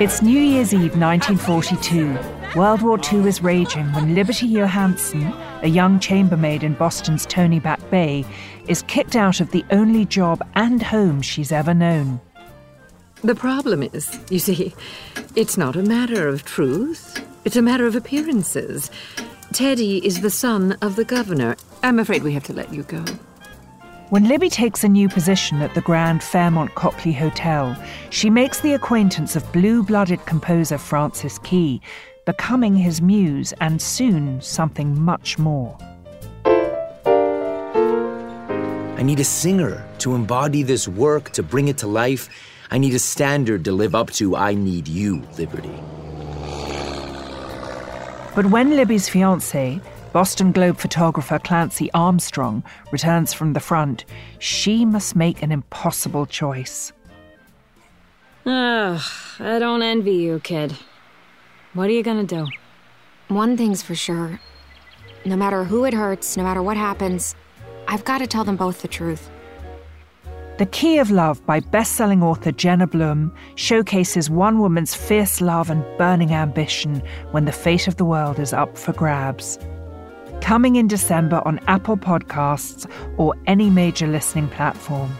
It's New Year's Eve 1942. World War II is raging when Liberty Johansen, a young chambermaid in Boston's Tony Back Bay, is kicked out of the only job and home she's ever known. The problem is, you see, it's not a matter of truth, it's a matter of appearances. Teddy is the son of the governor. I'm afraid we have to let you go. When Libby takes a new position at the Grand Fairmont Copley Hotel, she makes the acquaintance of blue blooded composer Francis Key, becoming his muse and soon something much more. I need a singer to embody this work, to bring it to life. I need a standard to live up to. I need you, Liberty. But when Libby's fiance, Boston Globe photographer Clancy Armstrong returns from the front, she must make an impossible choice. Ugh, I don't envy you, kid. What are you gonna do? One thing's for sure. No matter who it hurts, no matter what happens, I've got to tell them both the truth. The Key of Love by best-selling author Jenna Blum showcases one woman's fierce love and burning ambition when the fate of the world is up for grabs coming in December on Apple Podcasts or any major listening platform.